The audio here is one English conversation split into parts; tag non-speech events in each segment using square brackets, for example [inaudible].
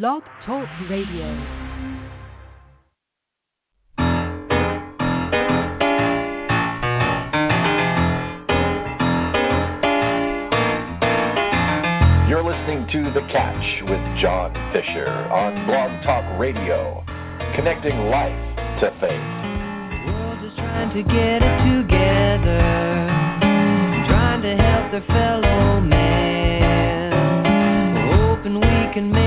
Blog Talk Radio. You're listening to The Catch with John Fisher on Blog Talk Radio, connecting life to faith. World is trying to get it together, trying to help their fellow man. Hoping we can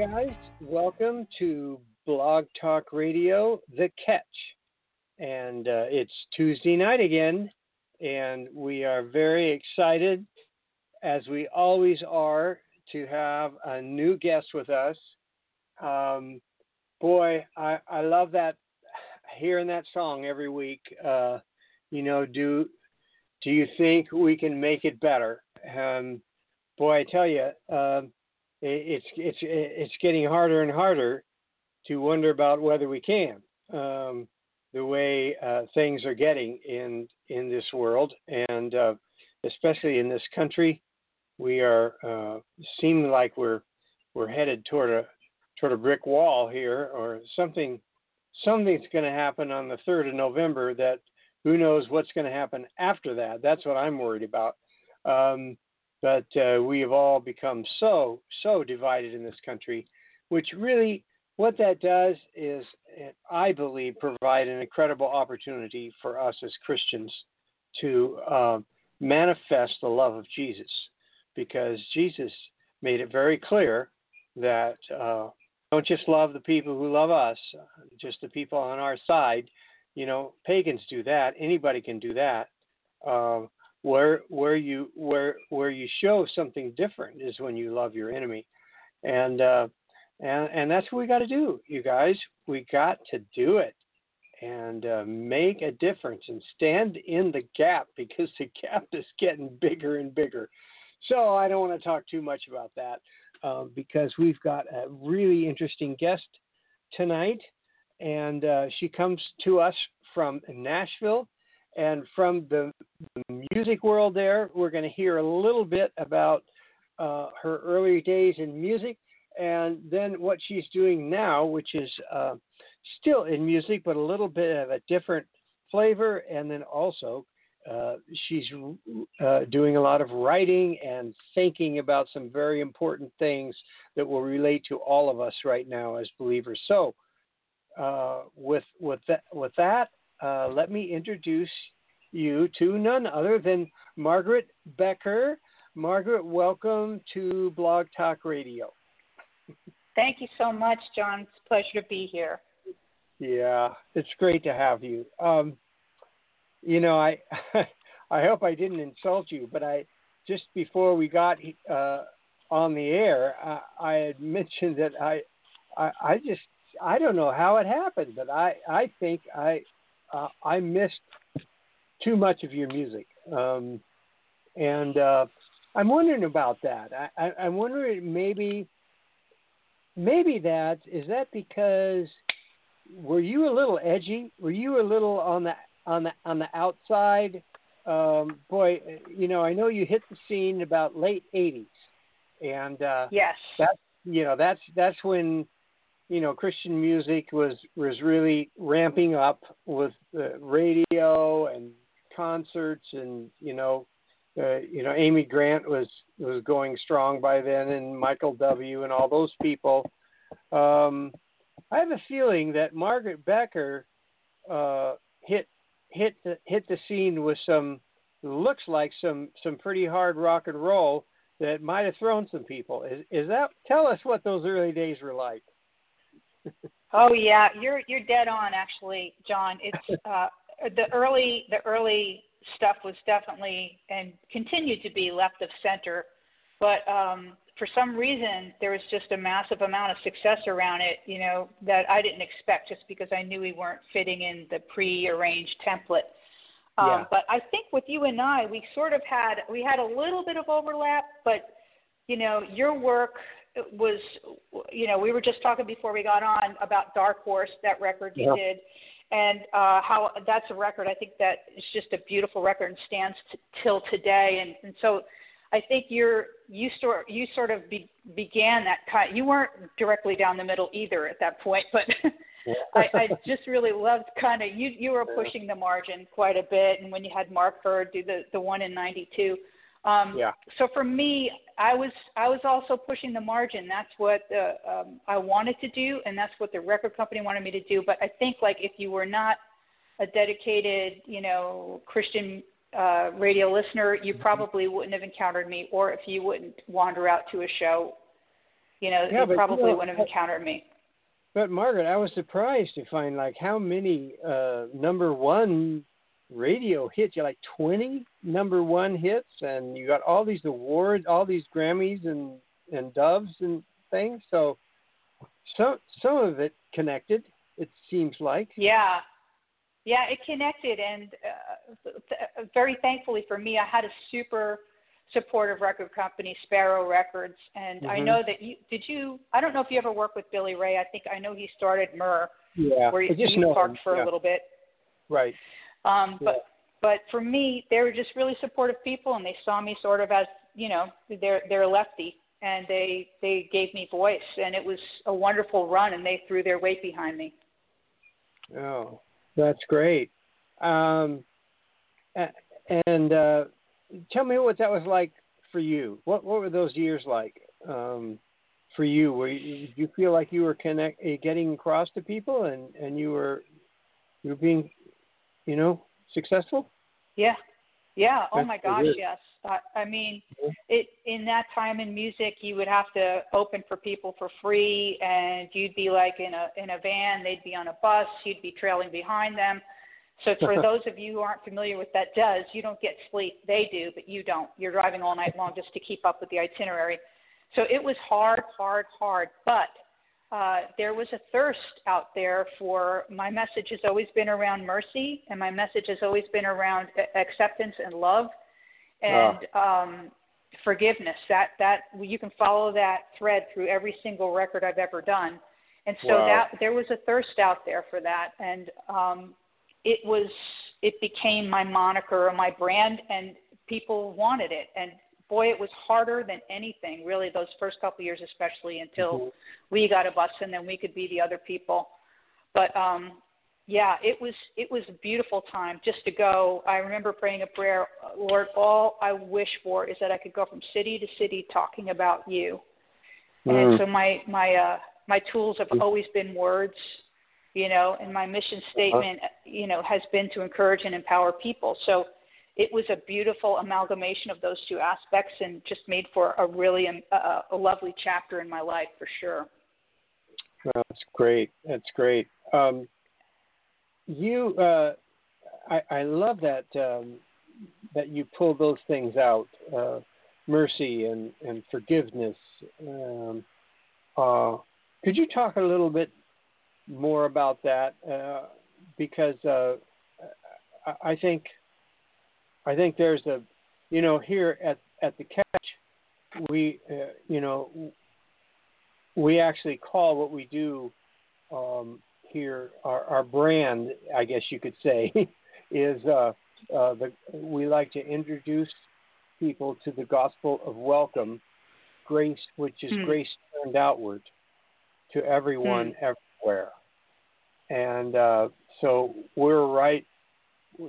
guys, welcome to Blog Talk Radio, The Catch. And uh, it's Tuesday night again, and we are very excited, as we always are, to have a new guest with us. Um, boy, I, I love that, hearing that song every week. Uh, you know, do do you think we can make it better? Um, boy, I tell you, it, it's it's it's getting harder and harder to wonder about whether we can. Um, the way uh, things are getting in in this world, and uh, especially in this country, we are uh, seeming like we're we're headed toward a toward a brick wall here, or something. Something's going to happen on the third of November that who knows what's going to happen after that. That's what I'm worried about. Um, but uh, we have all become so so divided in this country, which really what that does is, I believe, provide an incredible opportunity for us as Christians to uh, manifest the love of Jesus, because Jesus made it very clear that uh, don't just love the people who love us, just the people on our side. You know, pagans do that. Anybody can do that. Uh, where where you where where you show something different is when you love your enemy, and uh, and and that's what we got to do, you guys. We got to do it and uh, make a difference and stand in the gap [laughs] because the gap is getting bigger and bigger. So I don't want to talk too much about that uh, because we've got a really interesting guest tonight, and uh, she comes to us from Nashville. And from the, music world, there, we're going to hear a little bit about uh, her early days in music and then what she's doing now, which is uh, still in music, but a little bit of a different flavor, and then also uh, she's uh, doing a lot of writing and thinking about some very important things that will relate to all of us right now as believers. So, uh, with with that, with that, uh, let me introduce you to none other than Margaret Becker. Margaret, welcome to Blog Talk Radio. Thank you so much, John. It's a pleasure to be here. Yeah, it's great to have you. Um, you know, I [laughs] I hope I didn't insult you, but I just before we got uh, on the air, I, I had [laughs] mentioned that I, I I just I don't know how it happened, but I I think I uh, I missed too much of your music, um, and uh, I'm wondering about that. I, I, I'm wondering maybe maybe that is that because were you a little edgy? Were you a little on the on the on the outside? Um, boy, you know, I know you hit the scene about late '80s, and uh, yes, that's you know that's that's when you know Christian music was was really ramping up with the radio and concerts, and you know, uh, you know Amy Grant was was going strong by then, and Michael W. and all those people. Um, I have a feeling that Margaret Becker uh, hit hit the hit the scene with some looks like some some pretty hard rock and roll that might have thrown some people. Is is that? Tell us what those early days were like. Oh yeah, you're you're dead on actually, John. It's [laughs] uh, the early the early stuff was definitely and continued to be left of center, but um, for some reason there was just a massive amount of success around it, you know, that I didn't expect just because I knew we weren't fitting in the pre-arranged template. Um, yeah. But I think with you and I, we sort of had we had a little bit of overlap, but you know, your work was, you know, we were just talking before we got on about Dark Horse, that record you yeah. did, and uh, how that's a record. I think that is just a beautiful record and stands t- till today. And, and so, I think you're you sort you sort of be, began that kind. You weren't directly down the middle either at that point, but [laughs] I, I just really loved kind of you you were pushing the margin quite a bit, and when you had Mark Bird do the the one in '92. Um, yeah. So for me, I was I was also pushing the margin. That's what uh, um, I wanted to do, and that's what the record company wanted me to do. But I think like if you were not a dedicated, you know, Christian uh, radio listener, you mm-hmm. probably wouldn't have encountered me, or if you wouldn't wander out to a show, you know, yeah, you probably you know, wouldn't have encountered me. But Margaret, I was surprised to find like how many uh, number one radio hits. You like twenty number one hits, and you got all these awards, all these Grammys and and Doves and things. So so some of it connected. It seems like. Yeah, yeah, it connected, and uh, th- very thankfully for me, I had a super supportive record company, Sparrow Records, and mm-hmm. I know that you did you. I don't know if you ever worked with Billy Ray. I think I know he started Myrrh, yeah, where you, just you parked him. for yeah. a little bit. Right. Um, yeah. But but for me, they were just really supportive people, and they saw me sort of as you know they're they're lefty, and they they gave me voice, and it was a wonderful run, and they threw their weight behind me. Oh, that's great. Um, and uh, tell me what that was like for you. What what were those years like um, for you? Were you, did you feel like you were connect getting across to people and and you were you were being you know successful? Yeah, yeah. Oh That's my gosh, yes. I, I mean, it in that time in music, you would have to open for people for free, and you'd be like in a in a van. They'd be on a bus. You'd be trailing behind them. So for [laughs] those of you who aren't familiar with that does, you don't get sleep. They do, but you don't. You're driving all night long just to keep up with the itinerary. So it was hard, hard, hard. But uh, there was a thirst out there for my message has always been around mercy, and my message has always been around acceptance and love, and um, forgiveness. That that you can follow that thread through every single record I've ever done. And so Wow. that there was a thirst out there for that, and um, it was it became my moniker or my brand and people wanted it and boy it was harder than anything really those first couple of years especially until Mhm. we got a bus and then we could be the other people but um yeah it was it was a beautiful time just to go i remember praying a prayer lord all i wish for is that i could go from city to city talking about you and Mm. so my my uh my tools have always been words you know, and my mission statement, you know, has been to encourage and empower people. So it was a beautiful amalgamation of those two aspects and just made for a really um, a, lovely chapter in my life for sure. That's great. That's great. Um, you, uh, I, I love that um, that you pull those things out, uh, mercy and and forgiveness. Um, uh, could you talk a little bit more about that? Uh, because uh, I think I think there's a, you know, here at at the catch, we, uh, you know, we actually call what we do um, here our, our brand, I guess you could say, [laughs] is uh, uh, the we like to introduce people to the gospel of welcome, grace, which is Hmm. grace turned outward to everyone everywhere, and uh, so we're right.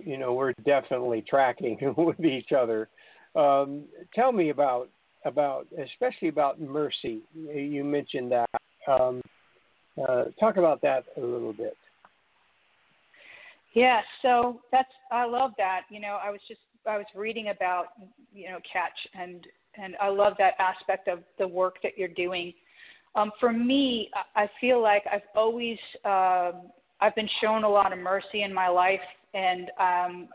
You know, we're definitely tracking [laughs] with each other. Um, tell me about about especially about mercy. You mentioned that. Um, uh, talk about that a little bit. Yeah, so that's I love that. You know, I was just I was reading about you know catch and and I love that aspect of the work that you're doing. Um, for me, I feel like I've always um, I've been shown a lot of mercy in my life, and um,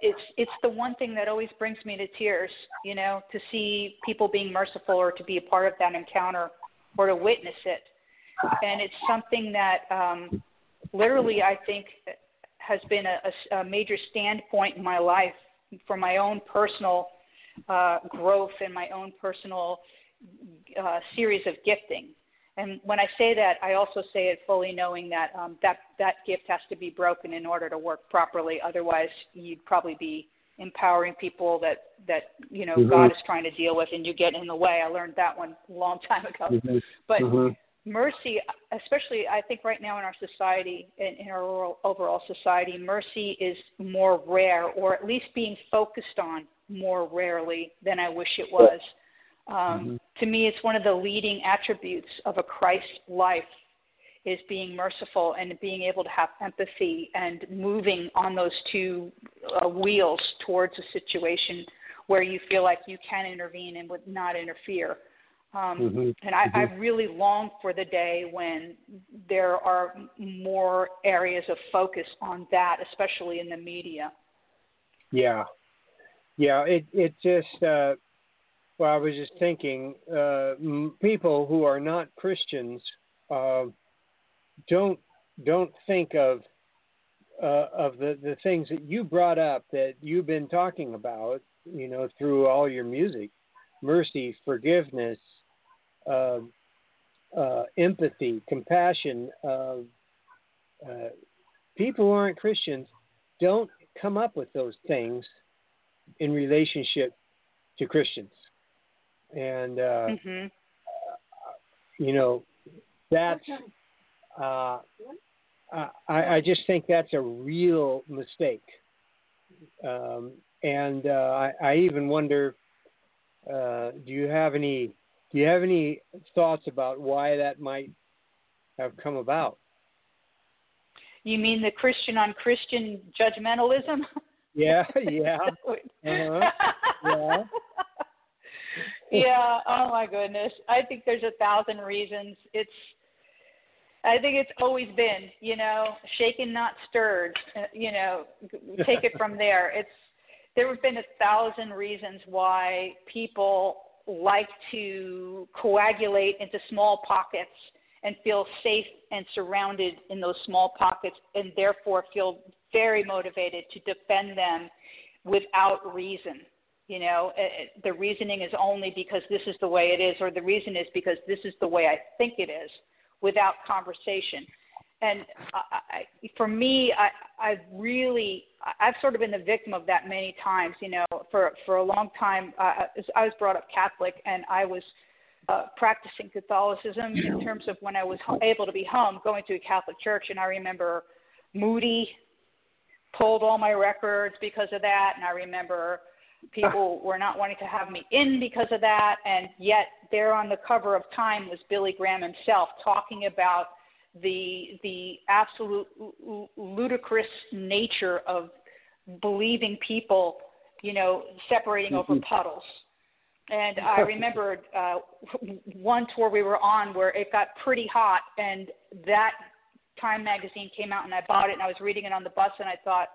it's it's the one thing that always brings me to tears. You know, to see people being merciful or to be a part of that encounter or to witness it, and it's something that um, literally I think has been a, a, major standpoint in my life for my own personal uh, growth and my own personal uh, series of gifting. And when I say that, I also say it fully knowing that um, that that gift has to be broken in order to work properly. Otherwise, you'd probably be empowering people that that you know mm-hmm. God is trying to deal with, and you get in the way. I learned that one a long [laughs] time ago. Mm-hmm. But mm-hmm. mercy, especially I think right now in our society, in, in our overall society, mercy is more rare, or at least being focused on more rarely than I wish it was. Um, mm-hmm. To me, it's one of the leading attributes of a Christ life is being merciful and being able to have empathy and moving on those two uh, wheels towards a situation where you feel like you can intervene and would not interfere. Um, mm-hmm. And I, mm-hmm. I really long for the day when there are more areas of focus on that, especially in the media. Yeah, yeah. It it just uh, well, I was just thinking, uh, people who are not Christians uh, don't don't think of uh, of the the things that you brought up that you've been talking about, you know, through all your music, mercy, forgiveness, uh, uh, empathy, compassion. Uh, uh, people who aren't Christians don't come up with those things in relationship to Christians, and uh, mm-hmm. you know that's uh, I, I just think that's a real mistake. Um, and uh, I, I even wonder, uh, do you have any do you have any thoughts about why that might have come about? You mean the Christian on Christian judgmentalism? Yeah, [laughs] yeah, uh-huh. yeah. Yeah. Oh my goodness. I think there's a thousand reasons. It's I think it's always been, you know, shaken not stirred. Uh, you know, [laughs] take it from there. It's there have been a thousand reasons why people like to coagulate into small pockets and feel safe and surrounded in those small pockets and therefore feel very motivated to defend them without reason. You know, uh, uh, the reasoning is only because this is the way it is, or the reason is because this is the way I think it is without conversation. And I, I, for me, I, I've really, I've sort of been the victim of that many times. You know, for for a long time, uh, I was brought up Catholic, and I was uh, practicing Catholicism in terms of when I was able to be home, going to a Catholic church. And I remember Moody pulled all my records because of that, and I remember people were not wanting to have me in because of that and yet there on the cover of time was billy graham himself talking about the the absolute ludicrous nature of believing people you know separating over mm-hmm. puddles and i remember uh one tour we were on where it got pretty hot and that time magazine came out and i bought it and i was reading it on the bus and i thought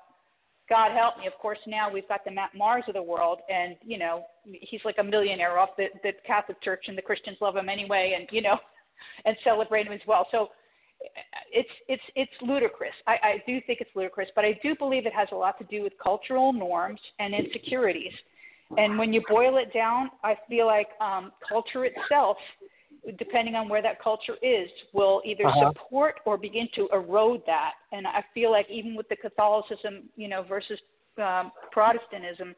God help me. Of course, now we've got the Matt Mahers of the world, and you know he's like a millionaire off the, the Catholic Church, and the Christians love him anyway, and you know, [laughs] and celebrate him as well. So it's it's it's ludicrous. I, I do think it's ludicrous, but I do believe it has a lot to do with cultural norms and insecurities. And when you boil it down, I feel like um, culture itself depending on where that culture is, will either uh-huh. support or begin to erode that. And I feel like even with the Catholicism, you know, versus um, Protestantism,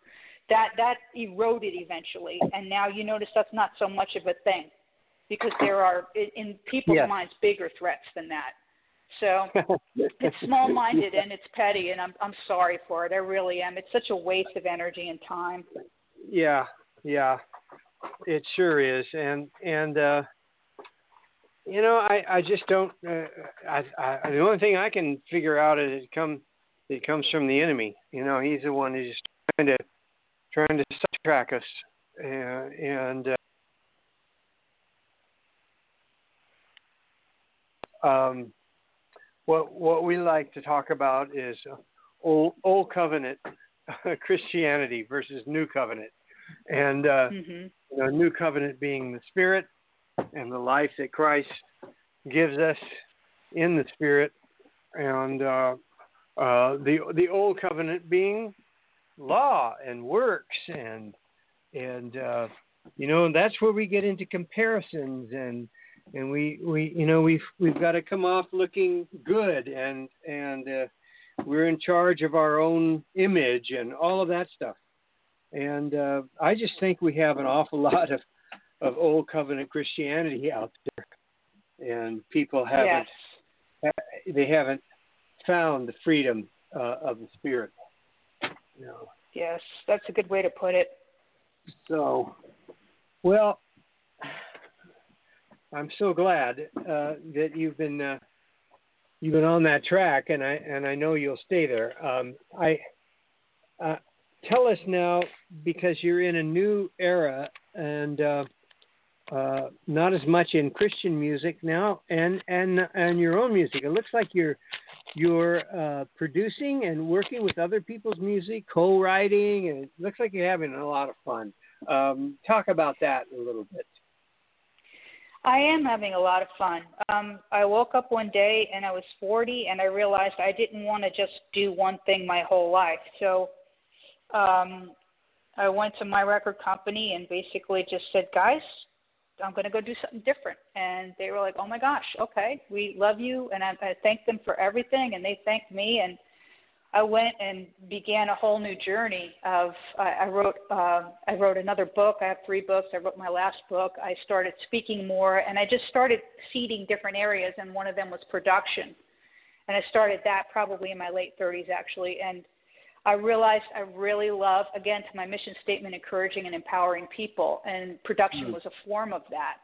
that that eroded eventually. And now you notice that's not so much of a thing because there are in people's yes. minds bigger threats than that. So [laughs] it's small-minded and it's petty, and I'm I'm sorry for it. I really am. It's such a waste of energy and time. Yeah, yeah, it sure is. And and uh, you know, I I just don't. Uh, I, I the only thing I can figure out is it come it comes from the enemy. You know, he's the one who's trying to trying to sidetrack us, uh, and uh, um, what what we like to talk about is old old covenant [laughs] Christianity versus new covenant, and uh, mm-hmm. you know, new covenant being the Spirit and the life that Christ gives us in the Spirit, and uh, uh, the the old covenant being law and works and and uh, you know that's where we get into comparisons and and we we you know we've we've got to come off looking good and and uh, we're in charge of our own image and all of that stuff. And uh, i just think we have an awful [laughs] lot of of old covenant christianity out there and people haven't yes. they haven't found the freedom uh, of the spirit you know. yes that's a good way to put it so well I'm so glad uh, that you've been uh, you've been on that track, and I and I know you'll stay there. Um, I uh, tell us now because you're in a new era and uh, uh, not as much in Christian music now, and and and your own music. It looks like you're you're uh, producing and working with other people's music, co-writing, and it looks like you're having a lot of fun. Um, talk about that a little bit. I am having a lot of fun. Um, I woke up one day and I was 40, and I realized I didn't want to just do one thing my whole life. So um, I went to my record company and basically just said, guys, I'm going to go do something different. And they were like, oh my gosh, okay, we love you. And I, I thanked them for everything, and they thanked me. And I went and began a whole new journey of I, I wrote uh, I wrote another book. I have three books. I wrote my last book. I started speaking more, and I just started seeding different areas. And one of them was production, and I started that probably in my late 30s actually. And I realized I really love again to my mission statement, encouraging and empowering people, and production mm. was a form of that.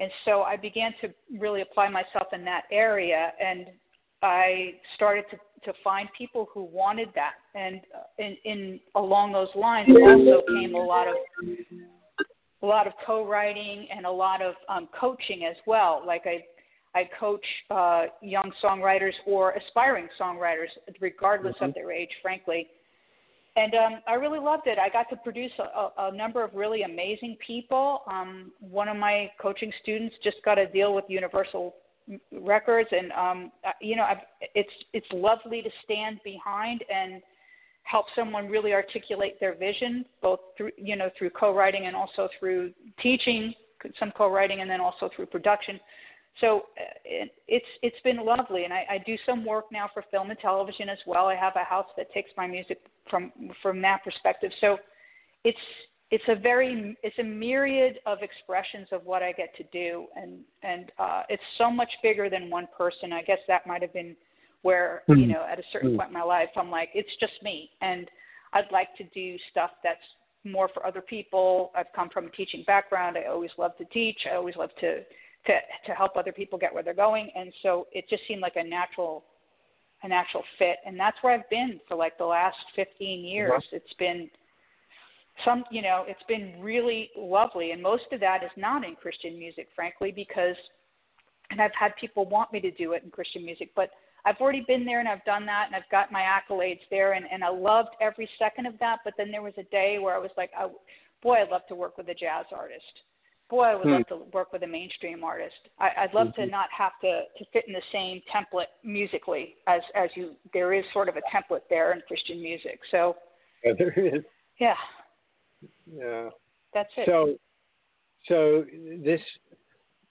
And so I began to really apply myself in that area, and I started to, to find people who wanted that, and uh, in, in along those lines also came a lot of a lot of co-writing and a lot of um, coaching as well. Like I I coach uh, young songwriters or aspiring songwriters, regardless mm-hmm. of their age, frankly. And um, I really loved it. I got to produce a, a number of really amazing people. Um, one of my coaching students just got a deal with Universal records and um you know I've, it's it's lovely to stand behind and help someone really articulate their vision both through you know through co-writing and also through teaching some co-writing and then also through production so uh, it, it's it's been lovely and I, I do some work now for film and television as well i have a house that takes my music from from that perspective so it's it's a very it's a myriad of expressions of what I get to do and and uh it's so much bigger than one person. I guess that might have been where, mm-hmm. you know, at a certain mm-hmm. point in my life I'm like, it's just me and I'd like to do stuff that's more for other people. I've come from a teaching background. I always love to teach. I always love to to to help other people get where they're going. And so it just seemed like a natural a natural fit. And that's where I've been for like the last 15 years. Mm-hmm. It's been some you know it's been really lovely. And most of that is not in christian music frankly because and i've had people want me to do it in christian music but i've already been there and i've done that and i've got my accolades there. And and i loved every second of that. But then there was a day where i was like oh, boy i'd love to work with a jazz artist boy i would hmm. love to work with a mainstream artist I, i'd love mm-hmm. to not have to to fit in the same template musically as as you there is sort of a template there in christian music so yeah, there is yeah yeah. That's it. So, so this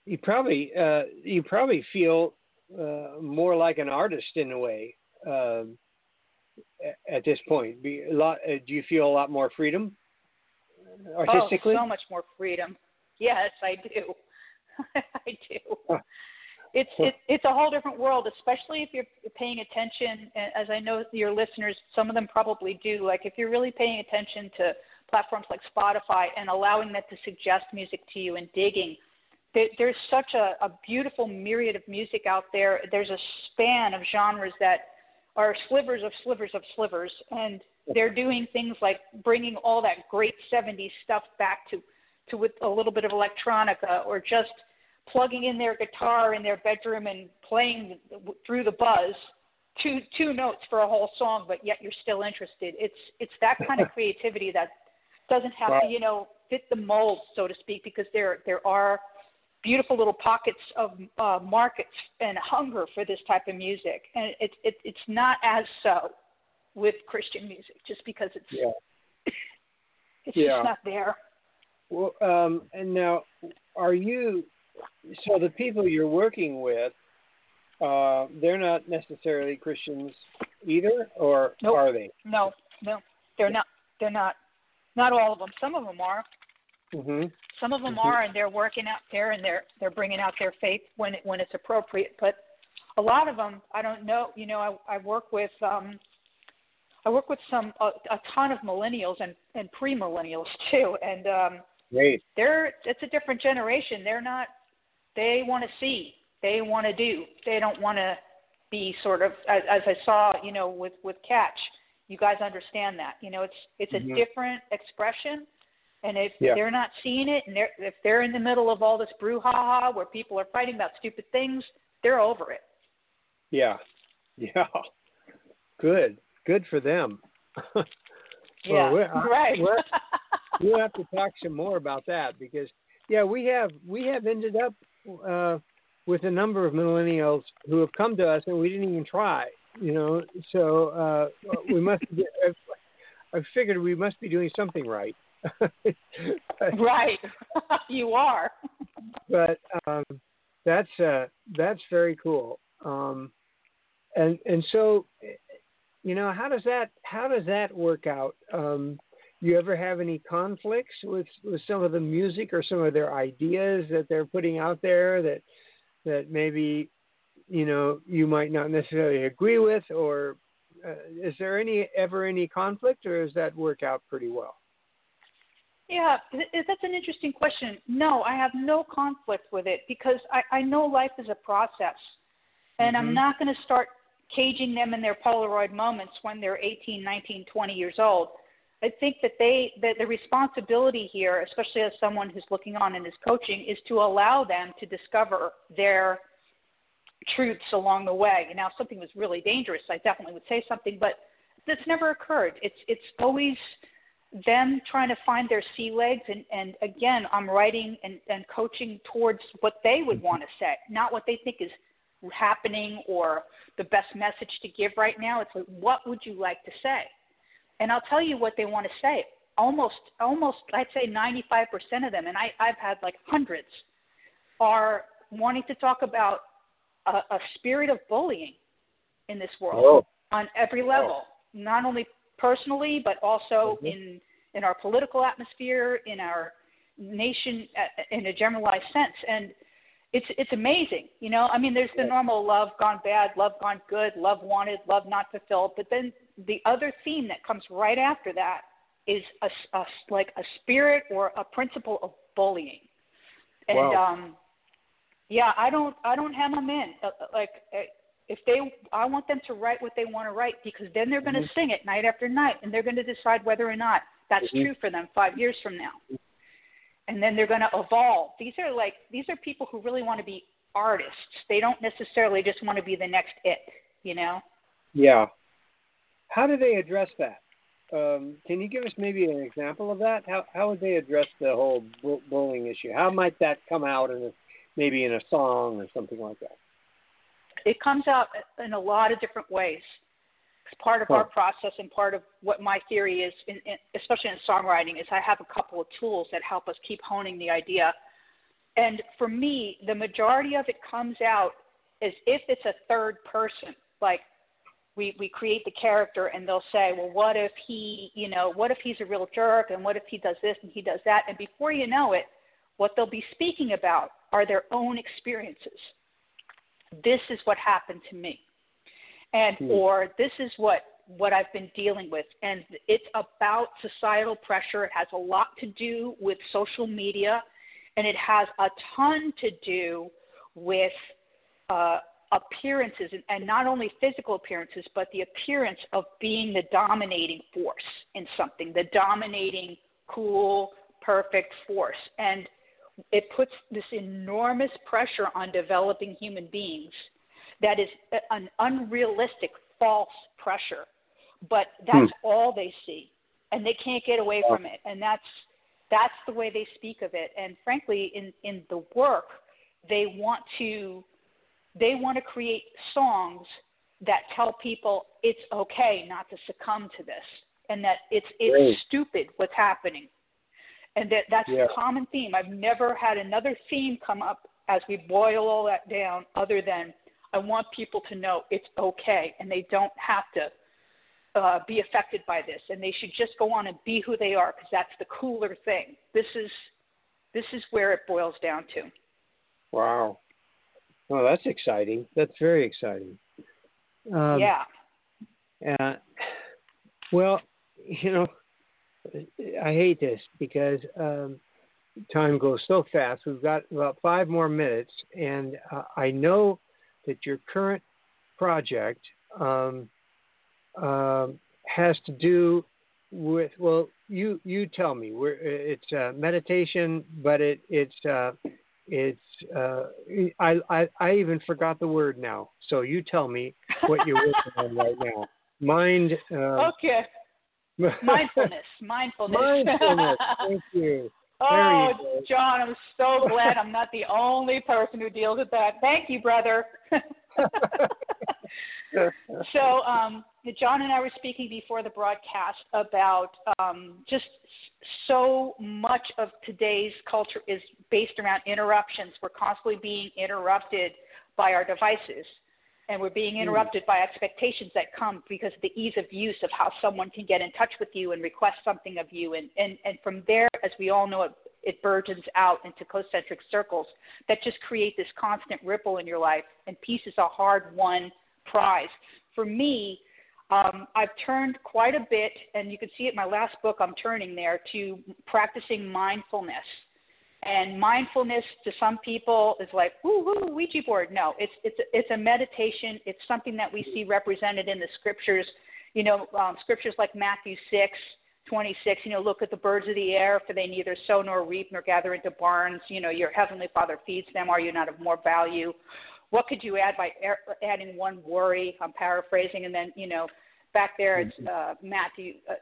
you probably uh, you probably feel uh, more like an artist in a way um, at this point. Be a lot. Uh, do you feel a lot more freedom artistically? Oh, so much more freedom. Yes, I do. [laughs] I do. It's it, it's a whole different world, especially if you're paying attention. As I know your listeners, some of them probably do. Like if you're really paying attention to platforms like Spotify and allowing that to suggest music to you and digging. there, there's such a, a beautiful myriad of music out there. There's a span of genres that are slivers of slivers of slivers, and they're doing things like bringing all that great 70s stuff back to, to with a little bit of electronica or just plugging in their guitar in their bedroom and playing through the buzz two two notes for a whole song but yet you're still interested it's it's that kind of [laughs] creativity that doesn't have right. to you know fit the mold so to speak because there there are beautiful little pockets of uh, markets and hunger for this type of music and it's it, it's not as so with christian music just because it's yeah. [laughs] it's yeah. just not there well um and now are you so the people you're working with, uh, they're not necessarily Christians either, or Nope. are they? No, no, they're not. They're not. Not all of them. Some of them are. hmm Some of them Mhm. are, and they're working out there, and they're they're bringing out their faith when it, when it's appropriate. But a lot of them, I don't know. You know, I I work with um, I work with some a, a ton of millennials and and pre-millennials [laughs] too, and um, Great. they're it's a different generation. They're not. They want to see. They want to do. They don't want to be sort of as, as I saw, you know, with with Catch. You guys understand that. You know, it's it's a Mhm. different expression, and if Yeah. they're not seeing it, and they're if they're in the middle of all this brouhaha where people are fighting about stupid things, they're over it. Yeah. [laughs] Yeah. Good. Good for them. [laughs] Yeah, we're- I- right. we're- [laughs] we'll have to talk some more about that because yeah, we have we have ended up uh, with a number of millennials who have come to us and we didn't even try. You know, so uh, we must. I figured we must be doing something right. [laughs] right. [laughs] you are. but um, that's uh, that's very cool. Um, and and so, you know, how does that how does that work out? Um, you ever have any conflicts with with some of the music or some of their ideas that they're putting out there that that maybe you know you might not necessarily agree with, or uh, is there any ever any conflict, or does that work out pretty well? Yeah, th- th- that's an interesting question. No, I have no conflict with it because I, I know life is a process. And Mhm. I'm not going to start caging them in their Polaroid moments when they're 18, 19, 20 years old. I think that they that the responsibility here, especially as someone who's looking on and is coaching, is to allow them to discover their truths along the way. And now, if something was really dangerous, I definitely would say something, but that's never occurred. It's it's always them trying to find their sea legs and, and again i'm writing and, and coaching towards what they would want to say not what they think is happening or the best message to give right now it's like what would you like to say and i'll tell you what they want to say. Almost almost i'd say 95% of them and i i've had like hundreds are wanting to talk about a, a spirit of bullying in this world on every level, not only personally but also Mhm. in in our political atmosphere, in our nation uh, in a generalized sense, and it's it's amazing. You know, I mean, there's the normal love gone bad, love gone good, love wanted, love not fulfilled, but then the other theme that comes right after that is a, a like a spirit or a principle of bullying, and Wow. um, yeah, I don't I don't hem them in. Uh, uh, Like uh, if they, I want them to write what they want to write because then they're going to Mhm. sing it night after night, and they're going to decide whether or not that's Mhm. true for them five years from now. And then they're going to evolve. These are like these are people who really want to be artists. They don't necessarily just want to be the next it, you know. Yeah. How do they address that? Um, can you give us maybe an example of that? How how would they address the whole bu- bullying issue? How might that come out in a, maybe in a song or something like that? it comes out in a lot of different ways. It's part of our process and part of what my theory is, in, in, especially in songwriting, is I have a couple of tools that help us keep honing the idea. And for me, the majority of it comes out as if it's a third person. Like we we create the character, and they'll say, "Well, what if he, you know, what if he's a real jerk, and what if he does this and he does that?" And before you know it, what they'll be speaking about are their own experiences this is what happened to me and Hmm. or this is what what I've been dealing with. And it's about societal pressure. It has a lot to do with social media and it has a ton to do with uh, appearances and, and not only physical appearances but the appearance of being the dominating force in something the dominating cool perfect force. And it puts this enormous pressure on developing human beings that is an unrealistic false pressure but that's hmm. all they see and they can't get away from it and that's that's the way they speak of it and frankly in in the work they want to they want to create songs that tell people it's okay not to succumb to this and that it's it's Great. stupid what's happening and that that's Yeah. a common theme. I've never had another theme come up as we boil all that down, other than I want people to know it's okay and they don't have to uh, be affected by this and they should just go on and be who they are because that's the cooler thing. This is this is where it boils down to. Wow. Well, that's exciting. That's very exciting. Um, yeah. Uh, well, you know, I hate this because um, time goes so fast. We've got about five more minutes, and uh, I know that your current project um, um, has to do with well, you you tell me. We're, it's uh, meditation, but it it's uh, it's uh, I, I I even forgot the word now. So you tell me what you're working [laughs] on right now. Mind. Uh, okay. [laughs] mindfulness. Mindfulness. mindfulness. [laughs] Thank you. Oh, John, I'm so glad I'm not the only person who deals with that. Thank you, brother. [laughs] so, um, John and I were speaking before the broadcast about um, just so much of today's culture is based around interruptions. We're constantly being interrupted by our devices and we're being hmm. interrupted by expectations that come because of the ease of use of how someone can get in touch with you and request something of you and and and from there as we all know it it burgeons out into concentric circles that just create this constant ripple in your life and peace is a hard won prize for me um, I've turned quite a bit, and you can see it in my last book. I'm turning there to practicing mindfulness and mindfulness to some people is like, woo woo, Ouija board. No, it's it's it's a meditation. It's something that we see represented in the scriptures. You know, um, scriptures like Matthew six twenty six. You know, look at the birds of the air, for they neither sow nor reap nor gather into barns. You know, your heavenly Father feeds them. Are you not of more value? What could you add by adding one worry? I'm paraphrasing, and then you know back there it's uh, Matthew uh,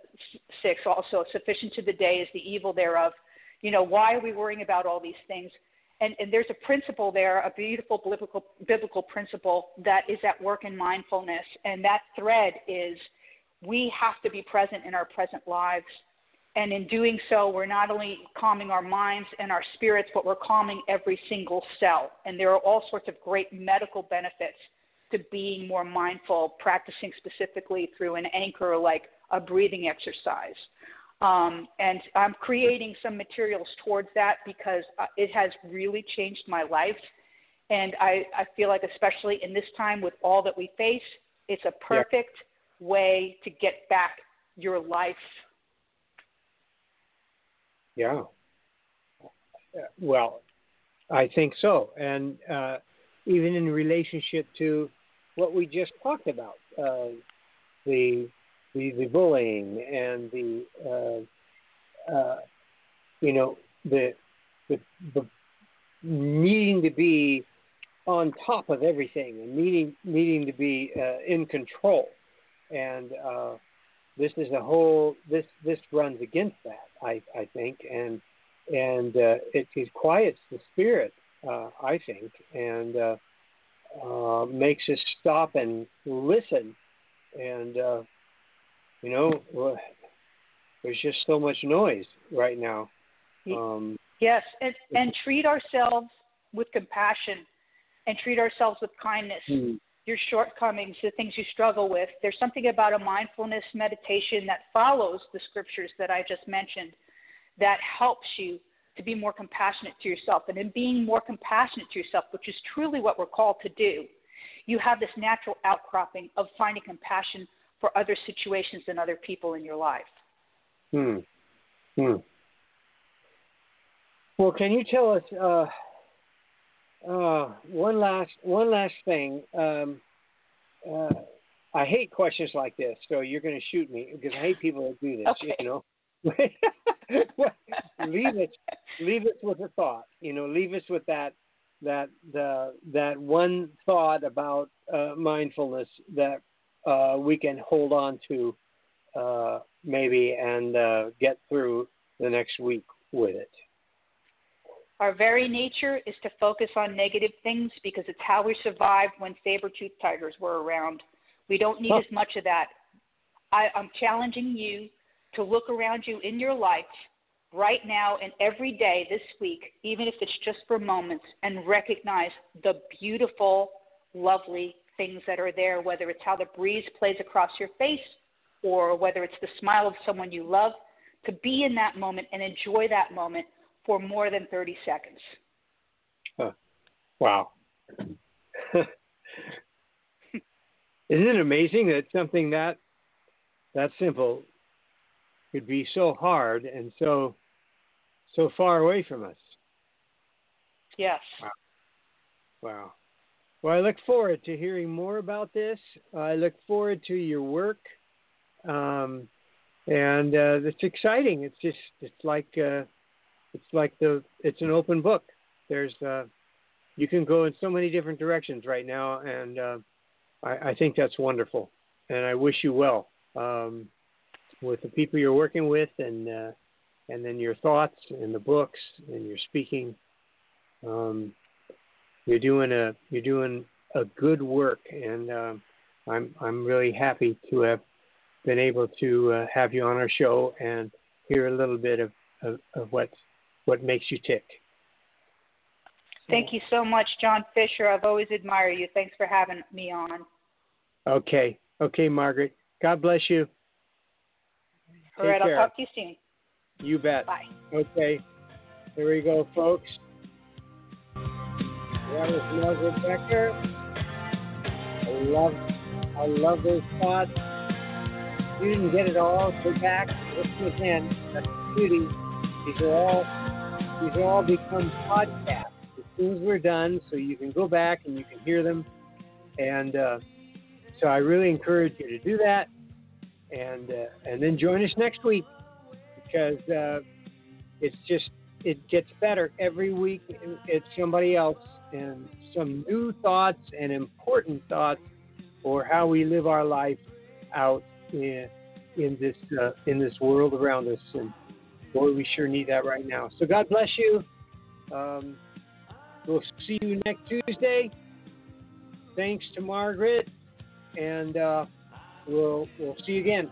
6 also sufficient to the day is the evil thereof you know, why are we worrying about all these things? And, and there's a principle there, a beautiful biblical, biblical principle that is at work in mindfulness. And that thread is we have to be present in our present lives. And in doing so, we're not only calming our minds and our spirits, but we're calming every single cell. And there are all sorts of great medical benefits to being more mindful, practicing specifically through an anchor like a breathing exercise. Um, and I'm creating some materials towards that because uh, it has really changed my life. And I, I feel like, especially in this time with all that we face, it's a perfect yeah. way to get back your life. Yeah. Well, I think so. And uh, even in relationship to what we just talked about, uh, the the, the bullying and the uh, uh, you know the, the the needing to be on top of everything and needing needing to be uh, in control. And uh, this is a whole this this runs against that I I think. And and uh, it, it quiets the spirit uh, I think and uh, uh, makes us stop and listen. And uh, you know, there's just so much noise right now. Um, yes, and, and treat ourselves with compassion and treat ourselves with kindness. Hmm. Your shortcomings, the things you struggle with. There's something about a mindfulness meditation that follows the scriptures that I just mentioned that helps you to be more compassionate to yourself. And in being more compassionate to yourself, which is truly what we're called to do, you have this natural outcropping of finding compassion for other situations and other people in your life. Hmm. Hmm. Well, can you tell us uh, uh, one last one last thing? Um, uh, I hate questions like this, so you're going to shoot me because I hate people that do this. Okay. You know, [laughs] leave us leave us with a thought. You know, leave us with that that the that one thought about uh, mindfulness that uh, we can hold on to uh, maybe and uh, get through the next week with it. Our very nature is to focus on negative things because it's how we survived when saber-toothed tigers were around. We don't need as much of that. I, I'm challenging you to look around you in your life right now and every day this week, even if it's just for moments, and recognize the beautiful, lovely things that are there, whether it's how the breeze plays across your face or whether it's the smile of someone you love, to be in that moment and enjoy that moment for more than 30 seconds. Huh. Wow. [laughs] Isn't it amazing that something that that simple could be so hard and so so far away from us? Yes. Wow. Wow. Well, I look forward to hearing more about this. I look forward to your work, um, and uh, it's exciting. It's just it's like uh, it's like the it's an open book. There's uh, you can go in so many different directions right now, and uh, I, I think that's wonderful. And I wish you well um, with the people you're working with, and uh, and then your thoughts and the books and your speaking. Um, you're doing a you're doing a good work, and um, I'm I'm really happy to have been able to uh, have you on our show and hear a little bit of, of, of what what makes you tick. Thank you so much, John Fisher. I've always admired you. Thanks for having me on. Okay. Okay, Margaret. God bless you. All Take right, care. I'll talk to you soon. You bet. Bye. Okay. There we go, folks. That was Margaret Becker. I love I love those thoughts. You didn't get it all, go back, listen again. That's the beauty. These are all these are all become podcasts as soon as we're done, so you can go back and you can hear them. And uh, so I really encourage you to do that, and uh, and then join us next week because uh, it's just it gets better every week. It's somebody else and some new thoughts and important thoughts for how we live our life out in in this uh, in this world around us. And boy, we sure need that right now. So God bless you. Um, we'll see you next Tuesday. Thanks to Margaret, and uh, we'll we'll see you again.